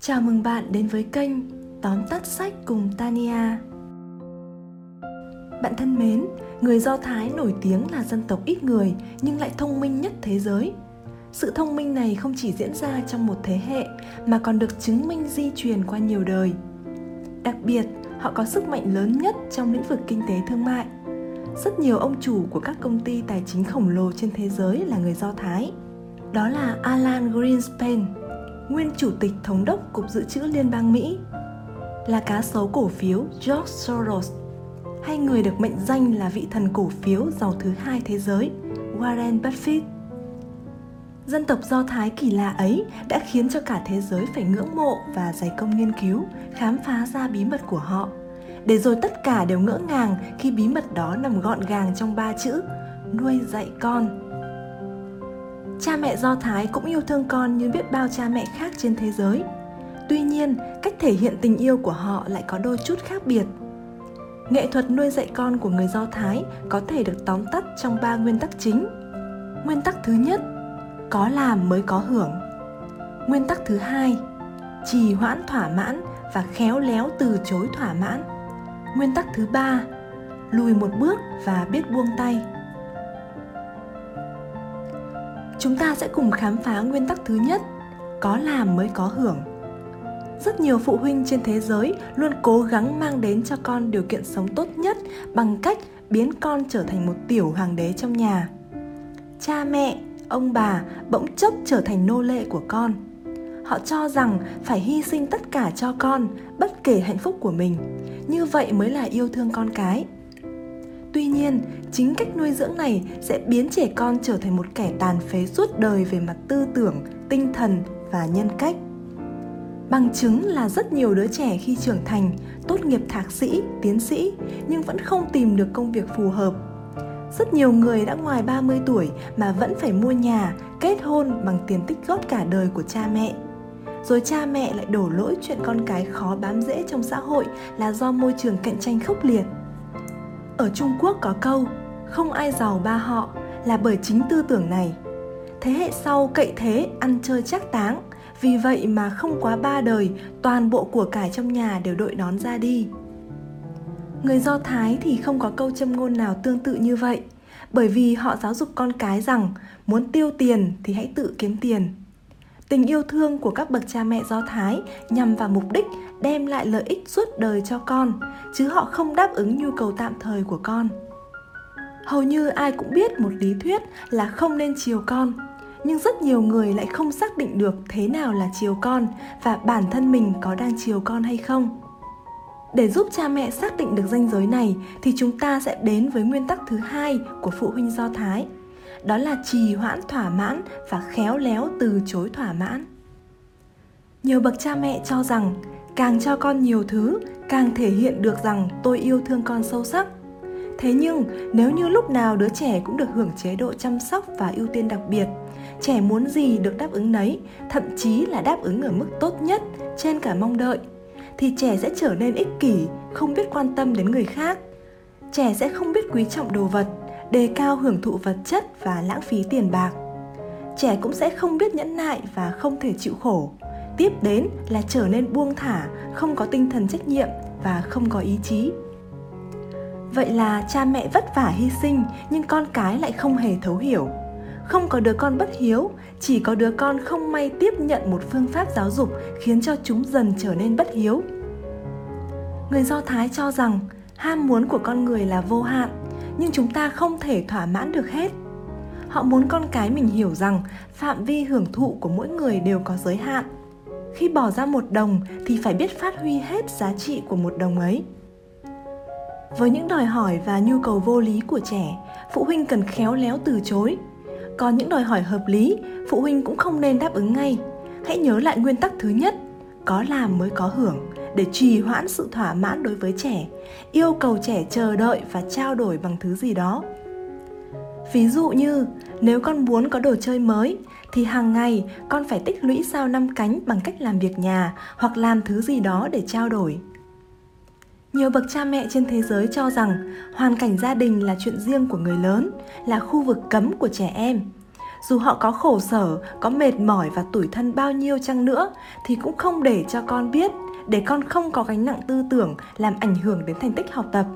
Chào mừng bạn đến với kênh Tóm tắt sách cùng Tania. Bạn thân mến, người Do Thái nổi tiếng là dân tộc ít người nhưng lại thông minh nhất thế giới. Sự thông minh này không chỉ diễn ra trong một thế hệ mà còn được chứng minh di truyền qua nhiều đời. Đặc biệt, họ có sức mạnh lớn nhất trong lĩnh vực kinh tế thương mại. Rất nhiều ông chủ của các công ty tài chính khổng lồ trên thế giới là người Do Thái. Đó là Alan Greenspan, nguyên chủ tịch thống đốc Cục Dự trữ Liên bang Mỹ, là cá sấu cổ phiếu George Soros, hay người được mệnh danh là vị thần cổ phiếu giàu thứ hai thế giới, Warren Buffett. Dân tộc Do Thái kỳ lạ ấy đã khiến cho cả thế giới phải ngưỡng mộ và dày công nghiên cứu, khám phá ra bí mật của họ. Để rồi tất cả đều ngỡ ngàng khi bí mật đó nằm gọn gàng trong ba chữ nuôi dạy con Cha mẹ Do Thái cũng yêu thương con như biết bao cha mẹ khác trên thế giới. Tuy nhiên, cách thể hiện tình yêu của họ lại có đôi chút khác biệt. Nghệ thuật nuôi dạy con của người Do Thái có thể được tóm tắt trong ba nguyên tắc chính. Nguyên tắc thứ nhất, có làm mới có hưởng. Nguyên tắc thứ hai, trì hoãn thỏa mãn và khéo léo từ chối thỏa mãn. Nguyên tắc thứ ba, lùi một bước và biết buông tay chúng ta sẽ cùng khám phá nguyên tắc thứ nhất, có làm mới có hưởng. Rất nhiều phụ huynh trên thế giới luôn cố gắng mang đến cho con điều kiện sống tốt nhất bằng cách biến con trở thành một tiểu hoàng đế trong nhà. Cha mẹ, ông bà bỗng chốc trở thành nô lệ của con. Họ cho rằng phải hy sinh tất cả cho con, bất kể hạnh phúc của mình. Như vậy mới là yêu thương con cái. Tuy nhiên, chính cách nuôi dưỡng này sẽ biến trẻ con trở thành một kẻ tàn phế suốt đời về mặt tư tưởng, tinh thần và nhân cách. Bằng chứng là rất nhiều đứa trẻ khi trưởng thành, tốt nghiệp thạc sĩ, tiến sĩ nhưng vẫn không tìm được công việc phù hợp. Rất nhiều người đã ngoài 30 tuổi mà vẫn phải mua nhà, kết hôn bằng tiền tích góp cả đời của cha mẹ. Rồi cha mẹ lại đổ lỗi chuyện con cái khó bám rễ trong xã hội là do môi trường cạnh tranh khốc liệt ở Trung Quốc có câu không ai giàu ba họ là bởi chính tư tưởng này. Thế hệ sau cậy thế ăn chơi chắc táng, vì vậy mà không quá ba đời toàn bộ của cải trong nhà đều đội đón ra đi. Người Do Thái thì không có câu châm ngôn nào tương tự như vậy, bởi vì họ giáo dục con cái rằng muốn tiêu tiền thì hãy tự kiếm tiền. Tình yêu thương của các bậc cha mẹ Do Thái nhằm vào mục đích đem lại lợi ích suốt đời cho con, chứ họ không đáp ứng nhu cầu tạm thời của con. Hầu như ai cũng biết một lý thuyết là không nên chiều con, nhưng rất nhiều người lại không xác định được thế nào là chiều con và bản thân mình có đang chiều con hay không. Để giúp cha mẹ xác định được ranh giới này thì chúng ta sẽ đến với nguyên tắc thứ hai của phụ huynh do thái đó là trì hoãn thỏa mãn và khéo léo từ chối thỏa mãn. Nhiều bậc cha mẹ cho rằng càng cho con nhiều thứ, càng thể hiện được rằng tôi yêu thương con sâu sắc. Thế nhưng, nếu như lúc nào đứa trẻ cũng được hưởng chế độ chăm sóc và ưu tiên đặc biệt, trẻ muốn gì được đáp ứng nấy, thậm chí là đáp ứng ở mức tốt nhất, trên cả mong đợi, thì trẻ sẽ trở nên ích kỷ, không biết quan tâm đến người khác. Trẻ sẽ không biết quý trọng đồ vật đề cao hưởng thụ vật chất và lãng phí tiền bạc. Trẻ cũng sẽ không biết nhẫn nại và không thể chịu khổ. Tiếp đến là trở nên buông thả, không có tinh thần trách nhiệm và không có ý chí. Vậy là cha mẹ vất vả hy sinh, nhưng con cái lại không hề thấu hiểu. Không có đứa con bất hiếu, chỉ có đứa con không may tiếp nhận một phương pháp giáo dục khiến cho chúng dần trở nên bất hiếu. Người do thái cho rằng ham muốn của con người là vô hạn nhưng chúng ta không thể thỏa mãn được hết. Họ muốn con cái mình hiểu rằng phạm vi hưởng thụ của mỗi người đều có giới hạn. Khi bỏ ra một đồng thì phải biết phát huy hết giá trị của một đồng ấy. Với những đòi hỏi và nhu cầu vô lý của trẻ, phụ huynh cần khéo léo từ chối. Còn những đòi hỏi hợp lý, phụ huynh cũng không nên đáp ứng ngay. Hãy nhớ lại nguyên tắc thứ nhất, có làm mới có hưởng để trì hoãn sự thỏa mãn đối với trẻ, yêu cầu trẻ chờ đợi và trao đổi bằng thứ gì đó. Ví dụ như, nếu con muốn có đồ chơi mới, thì hàng ngày con phải tích lũy sao năm cánh bằng cách làm việc nhà hoặc làm thứ gì đó để trao đổi. Nhiều bậc cha mẹ trên thế giới cho rằng hoàn cảnh gia đình là chuyện riêng của người lớn, là khu vực cấm của trẻ em. Dù họ có khổ sở, có mệt mỏi và tủi thân bao nhiêu chăng nữa, thì cũng không để cho con biết để con không có gánh nặng tư tưởng làm ảnh hưởng đến thành tích học tập.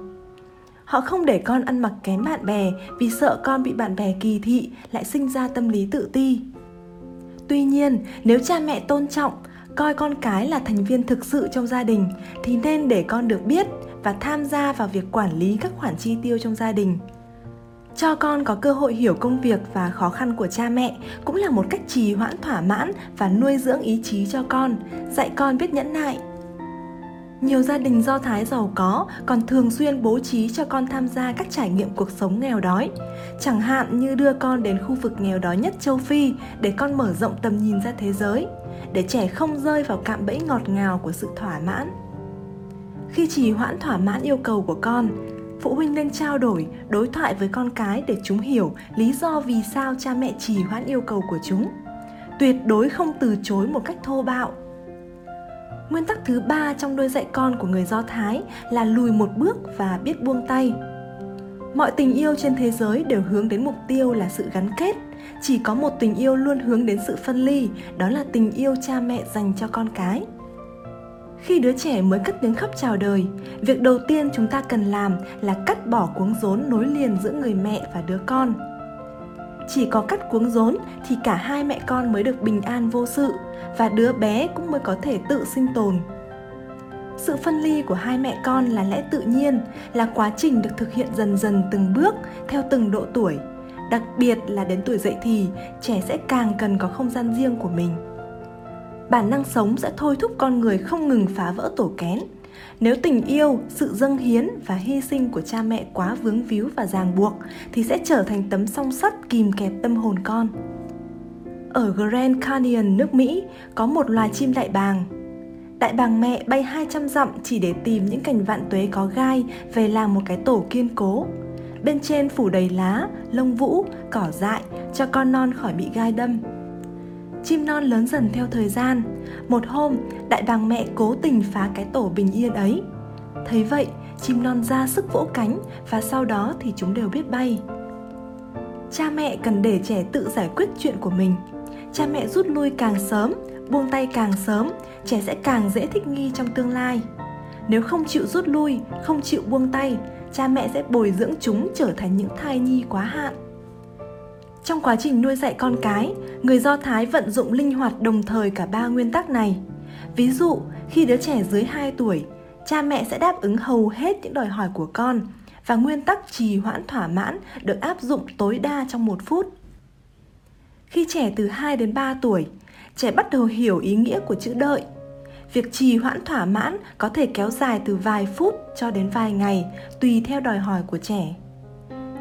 Họ không để con ăn mặc kém bạn bè vì sợ con bị bạn bè kỳ thị lại sinh ra tâm lý tự ti. Tuy nhiên, nếu cha mẹ tôn trọng, coi con cái là thành viên thực sự trong gia đình thì nên để con được biết và tham gia vào việc quản lý các khoản chi tiêu trong gia đình. Cho con có cơ hội hiểu công việc và khó khăn của cha mẹ cũng là một cách trì hoãn, thỏa mãn và nuôi dưỡng ý chí cho con, dạy con biết nhẫn nại nhiều gia đình do thái giàu có còn thường xuyên bố trí cho con tham gia các trải nghiệm cuộc sống nghèo đói. Chẳng hạn như đưa con đến khu vực nghèo đói nhất châu phi để con mở rộng tầm nhìn ra thế giới, để trẻ không rơi vào cạm bẫy ngọt ngào của sự thỏa mãn. Khi trì hoãn thỏa mãn yêu cầu của con, phụ huynh nên trao đổi, đối thoại với con cái để chúng hiểu lý do vì sao cha mẹ trì hoãn yêu cầu của chúng. Tuyệt đối không từ chối một cách thô bạo nguyên tắc thứ ba trong đôi dạy con của người do thái là lùi một bước và biết buông tay. Mọi tình yêu trên thế giới đều hướng đến mục tiêu là sự gắn kết. Chỉ có một tình yêu luôn hướng đến sự phân ly, đó là tình yêu cha mẹ dành cho con cái. Khi đứa trẻ mới cất tiếng khóc chào đời, việc đầu tiên chúng ta cần làm là cắt bỏ cuống rốn nối liền giữa người mẹ và đứa con chỉ có cắt cuống rốn thì cả hai mẹ con mới được bình an vô sự và đứa bé cũng mới có thể tự sinh tồn. Sự phân ly của hai mẹ con là lẽ tự nhiên, là quá trình được thực hiện dần dần từng bước theo từng độ tuổi. Đặc biệt là đến tuổi dậy thì, trẻ sẽ càng cần có không gian riêng của mình. Bản năng sống sẽ thôi thúc con người không ngừng phá vỡ tổ kén nếu tình yêu sự dâng hiến và hy sinh của cha mẹ quá vướng víu và ràng buộc thì sẽ trở thành tấm song sắt kìm kẹp tâm hồn con ở Grand Canyon, nước Mỹ, có một loài chim đại bàng. Đại bàng mẹ bay 200 dặm chỉ để tìm những cành vạn tuế có gai về làm một cái tổ kiên cố. Bên trên phủ đầy lá, lông vũ, cỏ dại cho con non khỏi bị gai đâm. Chim non lớn dần theo thời gian. Một hôm, đại bàng mẹ cố tình phá cái tổ bình yên ấy. Thấy vậy, chim non ra sức vỗ cánh và sau đó thì chúng đều biết bay. Cha mẹ cần để trẻ tự giải quyết chuyện của mình. Cha mẹ rút lui càng sớm, buông tay càng sớm, trẻ sẽ càng dễ thích nghi trong tương lai. Nếu không chịu rút lui, không chịu buông tay, cha mẹ sẽ bồi dưỡng chúng trở thành những thai nhi quá hạn. Trong quá trình nuôi dạy con cái, người Do Thái vận dụng linh hoạt đồng thời cả ba nguyên tắc này. Ví dụ, khi đứa trẻ dưới 2 tuổi, cha mẹ sẽ đáp ứng hầu hết những đòi hỏi của con và nguyên tắc trì hoãn thỏa mãn được áp dụng tối đa trong một phút. Khi trẻ từ 2 đến 3 tuổi, trẻ bắt đầu hiểu ý nghĩa của chữ đợi. Việc trì hoãn thỏa mãn có thể kéo dài từ vài phút cho đến vài ngày, tùy theo đòi hỏi của trẻ.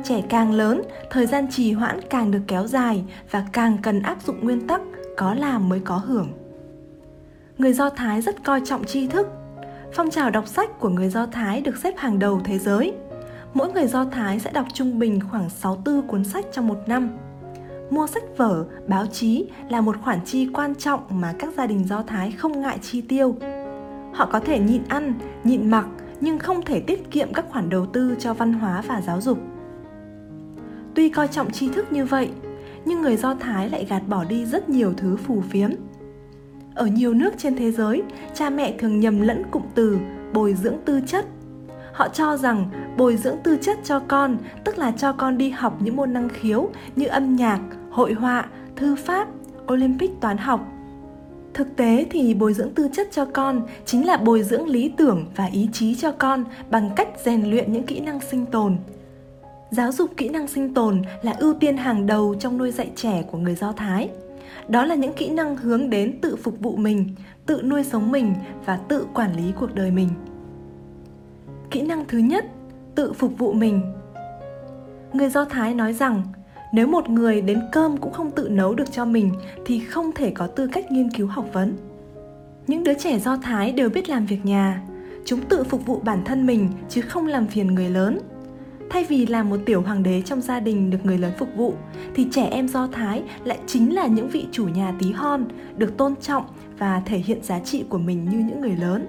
Trẻ càng lớn, thời gian trì hoãn càng được kéo dài và càng cần áp dụng nguyên tắc có làm mới có hưởng. Người Do Thái rất coi trọng tri thức. Phong trào đọc sách của người Do Thái được xếp hàng đầu thế giới. Mỗi người Do Thái sẽ đọc trung bình khoảng 64 cuốn sách trong một năm. Mua sách vở, báo chí là một khoản chi quan trọng mà các gia đình Do Thái không ngại chi tiêu. Họ có thể nhịn ăn, nhịn mặc nhưng không thể tiết kiệm các khoản đầu tư cho văn hóa và giáo dục Tuy coi trọng tri thức như vậy, nhưng người Do Thái lại gạt bỏ đi rất nhiều thứ phù phiếm. Ở nhiều nước trên thế giới, cha mẹ thường nhầm lẫn cụm từ bồi dưỡng tư chất. Họ cho rằng bồi dưỡng tư chất cho con tức là cho con đi học những môn năng khiếu như âm nhạc, hội họa, thư pháp, Olympic toán học. Thực tế thì bồi dưỡng tư chất cho con chính là bồi dưỡng lý tưởng và ý chí cho con bằng cách rèn luyện những kỹ năng sinh tồn, giáo dục kỹ năng sinh tồn là ưu tiên hàng đầu trong nuôi dạy trẻ của người do thái. Đó là những kỹ năng hướng đến tự phục vụ mình, tự nuôi sống mình và tự quản lý cuộc đời mình. Kỹ năng thứ nhất, tự phục vụ mình. Người do thái nói rằng, nếu một người đến cơm cũng không tự nấu được cho mình thì không thể có tư cách nghiên cứu học vấn. Những đứa trẻ do thái đều biết làm việc nhà. Chúng tự phục vụ bản thân mình chứ không làm phiền người lớn. Thay vì là một tiểu hoàng đế trong gia đình được người lớn phục vụ, thì trẻ em Do Thái lại chính là những vị chủ nhà tí hon, được tôn trọng và thể hiện giá trị của mình như những người lớn.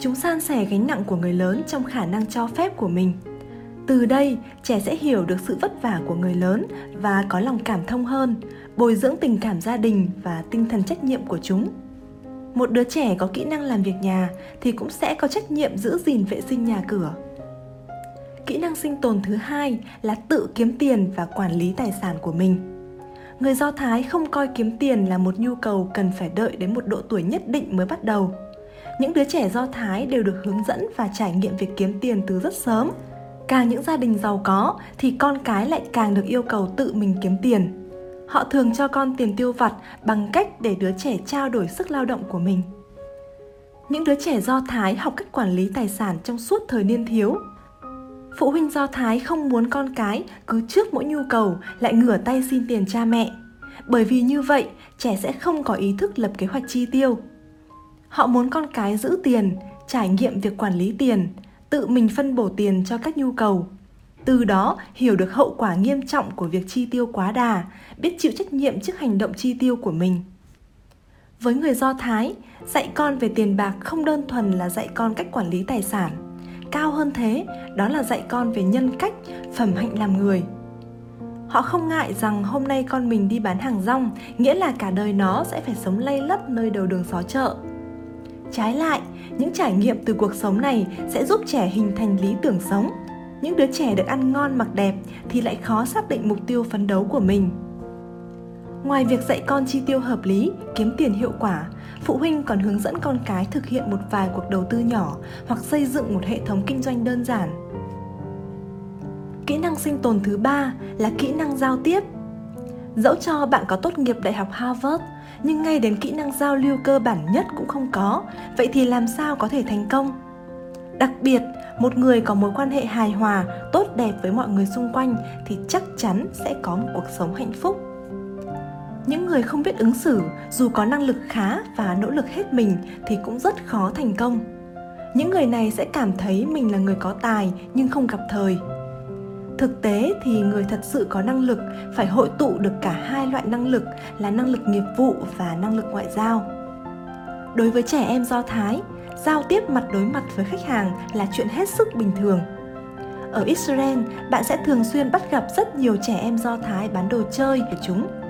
Chúng san sẻ gánh nặng của người lớn trong khả năng cho phép của mình. Từ đây, trẻ sẽ hiểu được sự vất vả của người lớn và có lòng cảm thông hơn, bồi dưỡng tình cảm gia đình và tinh thần trách nhiệm của chúng. Một đứa trẻ có kỹ năng làm việc nhà thì cũng sẽ có trách nhiệm giữ gìn vệ sinh nhà cửa. Kỹ năng sinh tồn thứ hai là tự kiếm tiền và quản lý tài sản của mình. Người Do Thái không coi kiếm tiền là một nhu cầu cần phải đợi đến một độ tuổi nhất định mới bắt đầu. Những đứa trẻ Do Thái đều được hướng dẫn và trải nghiệm việc kiếm tiền từ rất sớm. Càng những gia đình giàu có thì con cái lại càng được yêu cầu tự mình kiếm tiền. Họ thường cho con tiền tiêu vặt bằng cách để đứa trẻ trao đổi sức lao động của mình. Những đứa trẻ Do Thái học cách quản lý tài sản trong suốt thời niên thiếu Phụ huynh Do Thái không muốn con cái cứ trước mỗi nhu cầu lại ngửa tay xin tiền cha mẹ. Bởi vì như vậy, trẻ sẽ không có ý thức lập kế hoạch chi tiêu. Họ muốn con cái giữ tiền, trải nghiệm việc quản lý tiền, tự mình phân bổ tiền cho các nhu cầu. Từ đó hiểu được hậu quả nghiêm trọng của việc chi tiêu quá đà, biết chịu trách nhiệm trước hành động chi tiêu của mình. Với người Do Thái, dạy con về tiền bạc không đơn thuần là dạy con cách quản lý tài sản cao hơn thế, đó là dạy con về nhân cách, phẩm hạnh làm người. Họ không ngại rằng hôm nay con mình đi bán hàng rong, nghĩa là cả đời nó sẽ phải sống lay lất nơi đầu đường xó chợ. Trái lại, những trải nghiệm từ cuộc sống này sẽ giúp trẻ hình thành lý tưởng sống. Những đứa trẻ được ăn ngon mặc đẹp thì lại khó xác định mục tiêu phấn đấu của mình ngoài việc dạy con chi tiêu hợp lý kiếm tiền hiệu quả phụ huynh còn hướng dẫn con cái thực hiện một vài cuộc đầu tư nhỏ hoặc xây dựng một hệ thống kinh doanh đơn giản. Kỹ năng sinh tồn thứ ba là kỹ năng giao tiếp. Dẫu cho bạn có tốt nghiệp Đại học Harvard, nhưng ngay đến kỹ năng giao lưu cơ bản nhất cũng không có, vậy thì làm sao có thể thành công? Đặc biệt, một người có mối quan hệ hài hòa, tốt đẹp với mọi người xung quanh thì chắc chắn sẽ có một cuộc sống hạnh phúc những người không biết ứng xử, dù có năng lực khá và nỗ lực hết mình thì cũng rất khó thành công. Những người này sẽ cảm thấy mình là người có tài nhưng không gặp thời. Thực tế thì người thật sự có năng lực phải hội tụ được cả hai loại năng lực là năng lực nghiệp vụ và năng lực ngoại giao. Đối với trẻ em do thái, giao tiếp mặt đối mặt với khách hàng là chuyện hết sức bình thường. Ở israel, bạn sẽ thường xuyên bắt gặp rất nhiều trẻ em do thái bán đồ chơi của chúng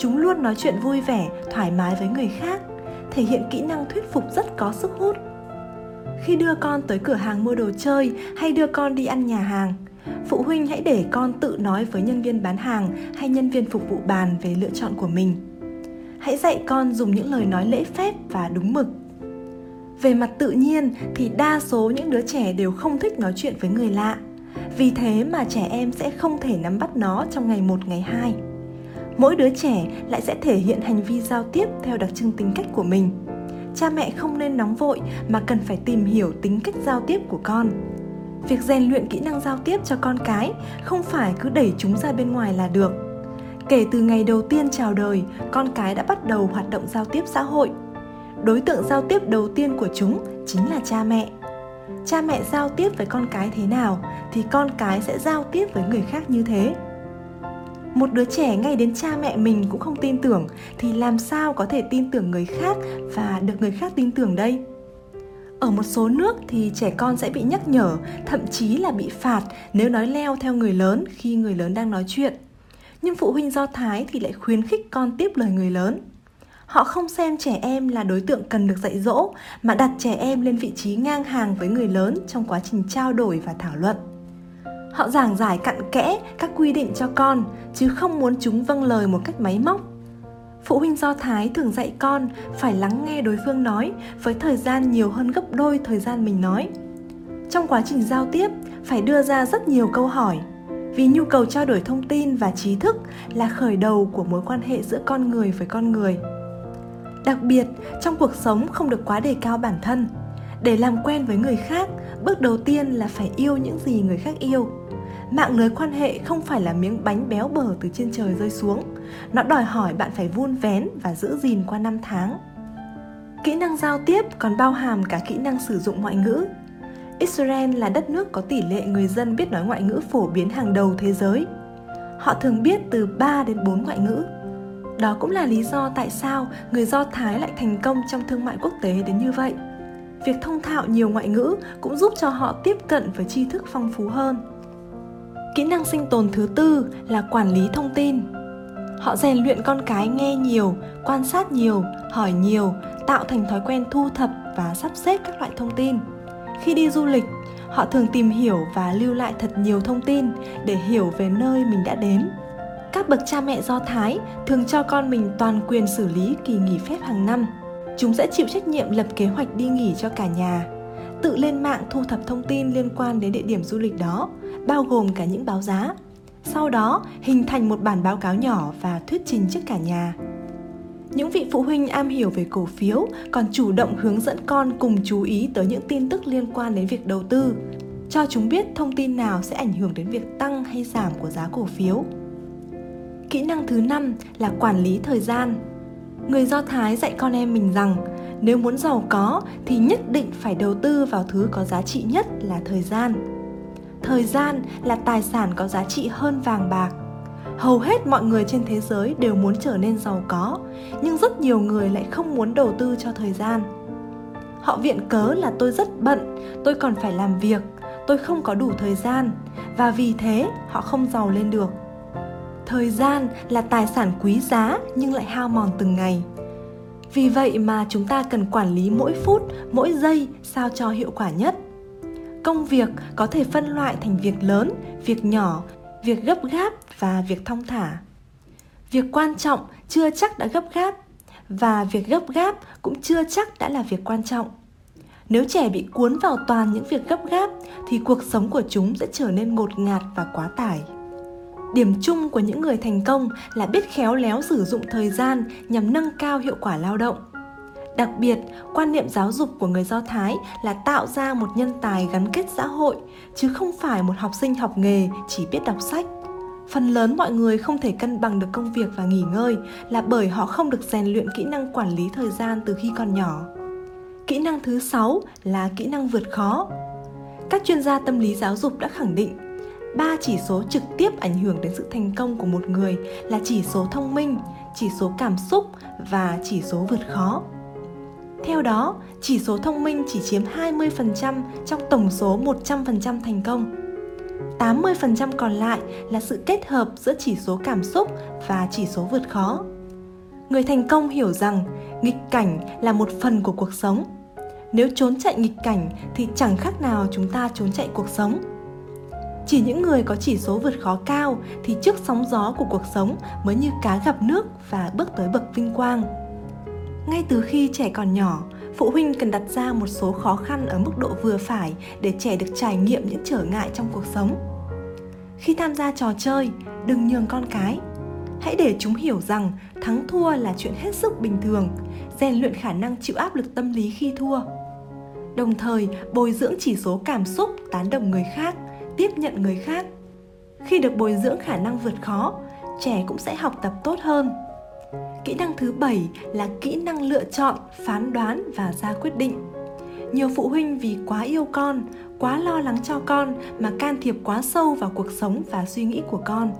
chúng luôn nói chuyện vui vẻ, thoải mái với người khác, thể hiện kỹ năng thuyết phục rất có sức hút. Khi đưa con tới cửa hàng mua đồ chơi hay đưa con đi ăn nhà hàng, phụ huynh hãy để con tự nói với nhân viên bán hàng hay nhân viên phục vụ bàn về lựa chọn của mình. Hãy dạy con dùng những lời nói lễ phép và đúng mực. Về mặt tự nhiên thì đa số những đứa trẻ đều không thích nói chuyện với người lạ, vì thế mà trẻ em sẽ không thể nắm bắt nó trong ngày một, ngày hai mỗi đứa trẻ lại sẽ thể hiện hành vi giao tiếp theo đặc trưng tính cách của mình. Cha mẹ không nên nóng vội mà cần phải tìm hiểu tính cách giao tiếp của con. Việc rèn luyện kỹ năng giao tiếp cho con cái không phải cứ đẩy chúng ra bên ngoài là được. Kể từ ngày đầu tiên chào đời, con cái đã bắt đầu hoạt động giao tiếp xã hội. Đối tượng giao tiếp đầu tiên của chúng chính là cha mẹ. Cha mẹ giao tiếp với con cái thế nào thì con cái sẽ giao tiếp với người khác như thế một đứa trẻ ngay đến cha mẹ mình cũng không tin tưởng, thì làm sao có thể tin tưởng người khác và được người khác tin tưởng đây? Ở một số nước thì trẻ con sẽ bị nhắc nhở, thậm chí là bị phạt nếu nói leo theo người lớn khi người lớn đang nói chuyện. Nhưng phụ huynh do thái thì lại khuyến khích con tiếp lời người lớn. Họ không xem trẻ em là đối tượng cần được dạy dỗ, mà đặt trẻ em lên vị trí ngang hàng với người lớn trong quá trình trao đổi và thảo luận. Họ giảng giải cặn kẽ các quy định cho con, chứ không muốn chúng vâng lời một cách máy móc. Phụ huynh Do Thái thường dạy con phải lắng nghe đối phương nói với thời gian nhiều hơn gấp đôi thời gian mình nói. Trong quá trình giao tiếp, phải đưa ra rất nhiều câu hỏi, vì nhu cầu trao đổi thông tin và trí thức là khởi đầu của mối quan hệ giữa con người với con người. Đặc biệt, trong cuộc sống không được quá đề cao bản thân. Để làm quen với người khác, bước đầu tiên là phải yêu những gì người khác yêu. Mạng lưới quan hệ không phải là miếng bánh béo bở từ trên trời rơi xuống. Nó đòi hỏi bạn phải vun vén và giữ gìn qua năm tháng. Kỹ năng giao tiếp còn bao hàm cả kỹ năng sử dụng ngoại ngữ. Israel là đất nước có tỷ lệ người dân biết nói ngoại ngữ phổ biến hàng đầu thế giới. Họ thường biết từ 3 đến 4 ngoại ngữ. Đó cũng là lý do tại sao người Do Thái lại thành công trong thương mại quốc tế đến như vậy việc thông thạo nhiều ngoại ngữ cũng giúp cho họ tiếp cận với tri thức phong phú hơn. Kỹ năng sinh tồn thứ tư là quản lý thông tin. Họ rèn luyện con cái nghe nhiều, quan sát nhiều, hỏi nhiều, tạo thành thói quen thu thập và sắp xếp các loại thông tin. Khi đi du lịch, họ thường tìm hiểu và lưu lại thật nhiều thông tin để hiểu về nơi mình đã đến. Các bậc cha mẹ do thái thường cho con mình toàn quyền xử lý kỳ nghỉ phép hàng năm chúng sẽ chịu trách nhiệm lập kế hoạch đi nghỉ cho cả nhà. Tự lên mạng thu thập thông tin liên quan đến địa điểm du lịch đó, bao gồm cả những báo giá. Sau đó, hình thành một bản báo cáo nhỏ và thuyết trình trước cả nhà. Những vị phụ huynh am hiểu về cổ phiếu còn chủ động hướng dẫn con cùng chú ý tới những tin tức liên quan đến việc đầu tư, cho chúng biết thông tin nào sẽ ảnh hưởng đến việc tăng hay giảm của giá cổ phiếu. Kỹ năng thứ năm là quản lý thời gian người do thái dạy con em mình rằng, nếu muốn giàu có thì nhất định phải đầu tư vào thứ có giá trị nhất là thời gian. Thời gian là tài sản có giá trị hơn vàng bạc. Hầu hết mọi người trên thế giới đều muốn trở nên giàu có, nhưng rất nhiều người lại không muốn đầu tư cho thời gian. Họ viện cớ là tôi rất bận, tôi còn phải làm việc, tôi không có đủ thời gian, và vì thế họ không giàu lên được thời gian là tài sản quý giá nhưng lại hao mòn từng ngày. Vì vậy mà chúng ta cần quản lý mỗi phút, mỗi giây sao cho hiệu quả nhất. Công việc có thể phân loại thành việc lớn, việc nhỏ, việc gấp gáp và việc thong thả. Việc quan trọng chưa chắc đã gấp gáp và việc gấp gáp cũng chưa chắc đã là việc quan trọng. Nếu trẻ bị cuốn vào toàn những việc gấp gáp thì cuộc sống của chúng sẽ trở nên ngột ngạt và quá tải điểm chung của những người thành công là biết khéo léo sử dụng thời gian nhằm nâng cao hiệu quả lao động. Đặc biệt, quan niệm giáo dục của người do thái là tạo ra một nhân tài gắn kết xã hội, chứ không phải một học sinh học nghề chỉ biết đọc sách. Phần lớn mọi người không thể cân bằng được công việc và nghỉ ngơi là bởi họ không được rèn luyện kỹ năng quản lý thời gian từ khi còn nhỏ. Kỹ năng thứ sáu là kỹ năng vượt khó. Các chuyên gia tâm lý giáo dục đã khẳng định ba chỉ số trực tiếp ảnh hưởng đến sự thành công của một người là chỉ số thông minh chỉ số cảm xúc và chỉ số vượt khó theo đó, chỉ số thông minh chỉ chiếm 20% trong tổng số 100% thành công. 80% còn lại là sự kết hợp giữa chỉ số cảm xúc và chỉ số vượt khó. Người thành công hiểu rằng nghịch cảnh là một phần của cuộc sống. Nếu trốn chạy nghịch cảnh thì chẳng khác nào chúng ta trốn chạy cuộc sống. Chỉ những người có chỉ số vượt khó cao thì trước sóng gió của cuộc sống mới như cá gặp nước và bước tới bậc vinh quang. Ngay từ khi trẻ còn nhỏ, phụ huynh cần đặt ra một số khó khăn ở mức độ vừa phải để trẻ được trải nghiệm những trở ngại trong cuộc sống. Khi tham gia trò chơi, đừng nhường con cái. Hãy để chúng hiểu rằng thắng thua là chuyện hết sức bình thường, rèn luyện khả năng chịu áp lực tâm lý khi thua. Đồng thời, bồi dưỡng chỉ số cảm xúc, tán đồng người khác tiếp nhận người khác khi được bồi dưỡng khả năng vượt khó trẻ cũng sẽ học tập tốt hơn Kỹ năng thứ bảy là kỹ năng lựa chọn, phán đoán và ra quyết định. Nhiều phụ huynh vì quá yêu con, quá lo lắng cho con mà can thiệp quá sâu vào cuộc sống và suy nghĩ của con.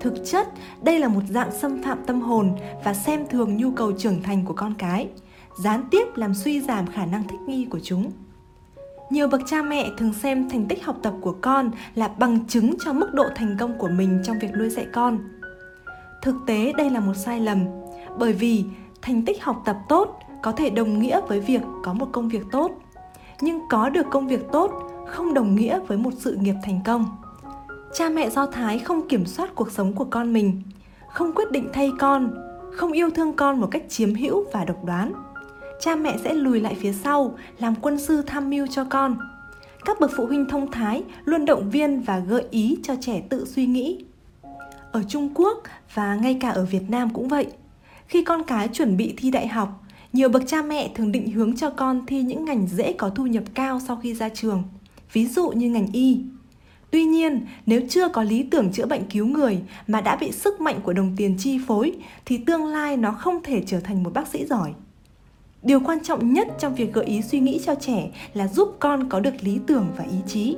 Thực chất, đây là một dạng xâm phạm tâm hồn và xem thường nhu cầu trưởng thành của con cái, gián tiếp làm suy giảm khả năng thích nghi của chúng. Nhiều bậc cha mẹ thường xem thành tích học tập của con là bằng chứng cho mức độ thành công của mình trong việc nuôi dạy con. Thực tế, đây là một sai lầm, bởi vì thành tích học tập tốt có thể đồng nghĩa với việc có một công việc tốt, nhưng có được công việc tốt không đồng nghĩa với một sự nghiệp thành công. Cha mẹ do thái không kiểm soát cuộc sống của con mình, không quyết định thay con, không yêu thương con một cách chiếm hữu và độc đoán cha mẹ sẽ lùi lại phía sau làm quân sư tham mưu cho con các bậc phụ huynh thông thái luôn động viên và gợi ý cho trẻ tự suy nghĩ ở Trung Quốc và ngay cả ở Việt Nam cũng vậy. Khi con cái chuẩn bị thi đại học, nhiều bậc cha mẹ thường định hướng cho con thi những ngành dễ có thu nhập cao sau khi ra trường, ví dụ như ngành y. Tuy nhiên, nếu chưa có lý tưởng chữa bệnh cứu người mà đã bị sức mạnh của đồng tiền chi phối thì tương lai nó không thể trở thành một bác sĩ giỏi. Điều quan trọng nhất trong việc gợi ý suy nghĩ cho trẻ là giúp con có được lý tưởng và ý chí.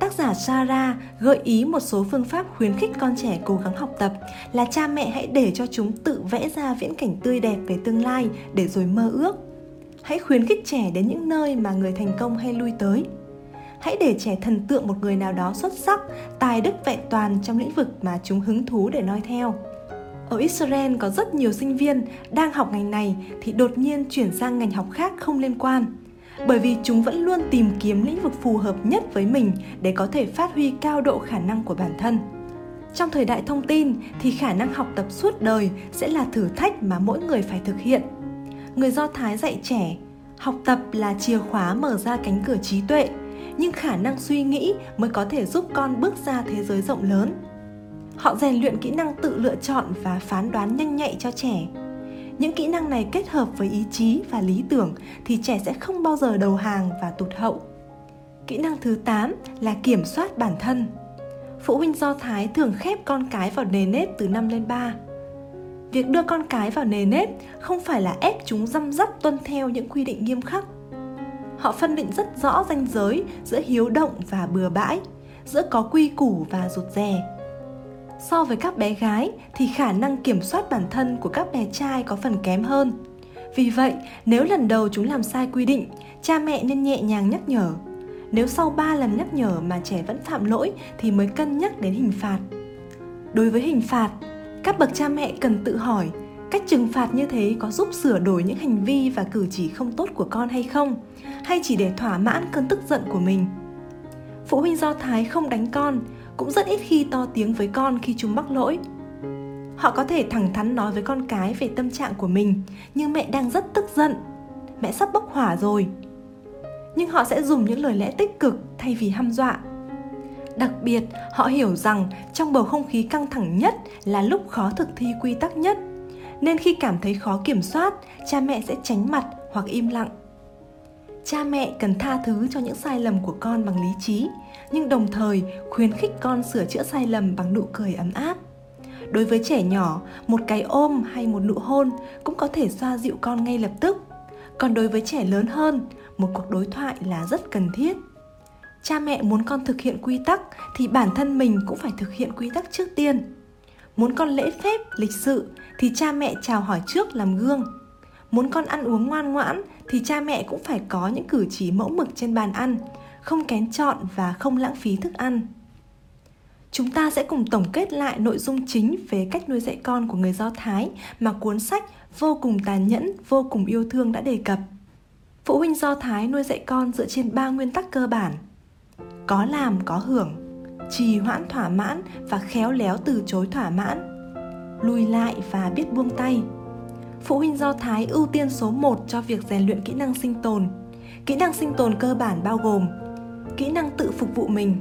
Tác giả Sarah gợi ý một số phương pháp khuyến khích con trẻ cố gắng học tập là cha mẹ hãy để cho chúng tự vẽ ra viễn cảnh tươi đẹp về tương lai để rồi mơ ước. hãy khuyến khích trẻ đến những nơi mà người thành công hay lui tới. Hãy để trẻ thần tượng một người nào đó xuất sắc, tài đức vẹn toàn trong lĩnh vực mà chúng hứng thú để noi theo ở Israel có rất nhiều sinh viên đang học ngành này thì đột nhiên chuyển sang ngành học khác không liên quan. Bởi vì chúng vẫn luôn tìm kiếm lĩnh vực phù hợp nhất với mình để có thể phát huy cao độ khả năng của bản thân. Trong thời đại thông tin thì khả năng học tập suốt đời sẽ là thử thách mà mỗi người phải thực hiện. Người do thái dạy trẻ, học tập là chìa khóa mở ra cánh cửa trí tuệ, nhưng khả năng suy nghĩ mới có thể giúp con bước ra thế giới rộng lớn họ rèn luyện kỹ năng tự lựa chọn và phán đoán nhanh nhạy cho trẻ. Những kỹ năng này kết hợp với ý chí và lý tưởng thì trẻ sẽ không bao giờ đầu hàng và tụt hậu. Kỹ năng thứ 8 là kiểm soát bản thân. Phụ huynh do thái thường khép con cái vào nề nếp từ năm lên 3 việc đưa con cái vào nề nếp không phải là ép chúng răm rắp tuân theo những quy định nghiêm khắc. Họ phân định rất rõ ranh giới giữa hiếu động và bừa bãi, giữa có quy củ và rụt rè so với các bé gái thì khả năng kiểm soát bản thân của các bé trai có phần kém hơn. Vì vậy, nếu lần đầu chúng làm sai quy định, cha mẹ nên nhẹ nhàng nhắc nhở. Nếu sau 3 lần nhắc nhở mà trẻ vẫn phạm lỗi thì mới cân nhắc đến hình phạt. Đối với hình phạt, các bậc cha mẹ cần tự hỏi cách trừng phạt như thế có giúp sửa đổi những hành vi và cử chỉ không tốt của con hay không, hay chỉ để thỏa mãn cơn tức giận của mình? Phụ huynh do thái không đánh con cũng rất ít khi to tiếng với con khi chúng mắc lỗi. Họ có thể thẳng thắn nói với con cái về tâm trạng của mình như mẹ đang rất tức giận. Mẹ sắp bốc hỏa rồi. Nhưng họ sẽ dùng những lời lẽ tích cực thay vì hăm dọa. Đặc biệt, họ hiểu rằng trong bầu không khí căng thẳng nhất là lúc khó thực thi quy tắc nhất. Nên khi cảm thấy khó kiểm soát, cha mẹ sẽ tránh mặt hoặc im lặng. Cha mẹ cần tha thứ cho những sai lầm của con bằng lý trí nhưng đồng thời khuyến khích con sửa chữa sai lầm bằng nụ cười ấm áp. Đối với trẻ nhỏ, một cái ôm hay một nụ hôn cũng có thể xoa dịu con ngay lập tức. Còn đối với trẻ lớn hơn, một cuộc đối thoại là rất cần thiết. Cha mẹ muốn con thực hiện quy tắc thì bản thân mình cũng phải thực hiện quy tắc trước tiên. Muốn con lễ phép, lịch sự thì cha mẹ chào hỏi trước làm gương. Muốn con ăn uống ngoan ngoãn thì cha mẹ cũng phải có những cử chỉ mẫu mực trên bàn ăn không kén chọn và không lãng phí thức ăn. Chúng ta sẽ cùng tổng kết lại nội dung chính về cách nuôi dạy con của người do thái mà cuốn sách vô cùng tàn nhẫn, vô cùng yêu thương đã đề cập. Phụ huynh do thái nuôi dạy con dựa trên ba nguyên tắc cơ bản. Có làm, có hưởng, trì hoãn thỏa mãn và khéo léo từ chối thỏa mãn, lùi lại và biết buông tay. Phụ huynh do thái ưu tiên số 1 cho việc rèn luyện kỹ năng sinh tồn. Kỹ năng sinh tồn cơ bản bao gồm kỹ năng tự phục vụ mình,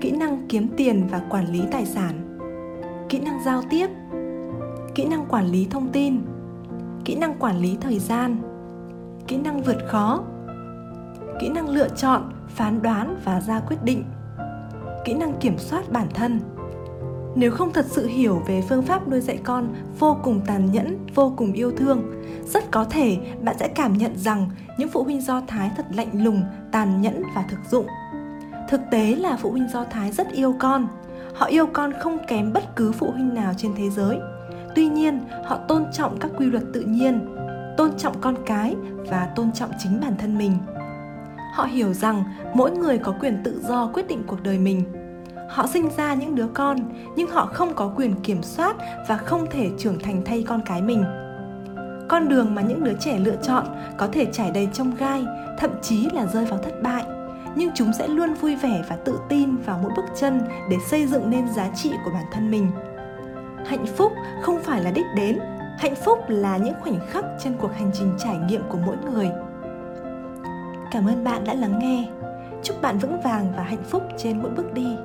kỹ năng kiếm tiền và quản lý tài sản, kỹ năng giao tiếp, kỹ năng quản lý thông tin, kỹ năng quản lý thời gian, kỹ năng vượt khó, kỹ năng lựa chọn, phán đoán và ra quyết định, kỹ năng kiểm soát bản thân nếu không thật sự hiểu về phương pháp nuôi dạy con vô cùng tàn nhẫn, vô cùng yêu thương, rất có thể bạn sẽ cảm nhận rằng những phụ huynh do thái thật lạnh lùng, tàn nhẫn và thực dụng. Thực tế là phụ huynh do thái rất yêu con. Họ yêu con không kém bất cứ phụ huynh nào trên thế giới. Tuy nhiên, họ tôn trọng các quy luật tự nhiên, tôn trọng con cái và tôn trọng chính bản thân mình. Họ hiểu rằng mỗi người có quyền tự do quyết định cuộc đời mình họ sinh ra những đứa con, nhưng họ không có quyền kiểm soát và không thể trưởng thành thay con cái mình. Con đường mà những đứa trẻ lựa chọn có thể trải đầy trong gai, thậm chí là rơi vào thất bại. Nhưng chúng sẽ luôn vui vẻ và tự tin vào mỗi bước chân để xây dựng nên giá trị của bản thân mình. Hạnh phúc không phải là đích đến, hạnh phúc là những khoảnh khắc trên cuộc hành trình trải nghiệm của mỗi người. Cảm ơn bạn đã lắng nghe. Chúc bạn vững vàng và hạnh phúc trên mỗi bước đi.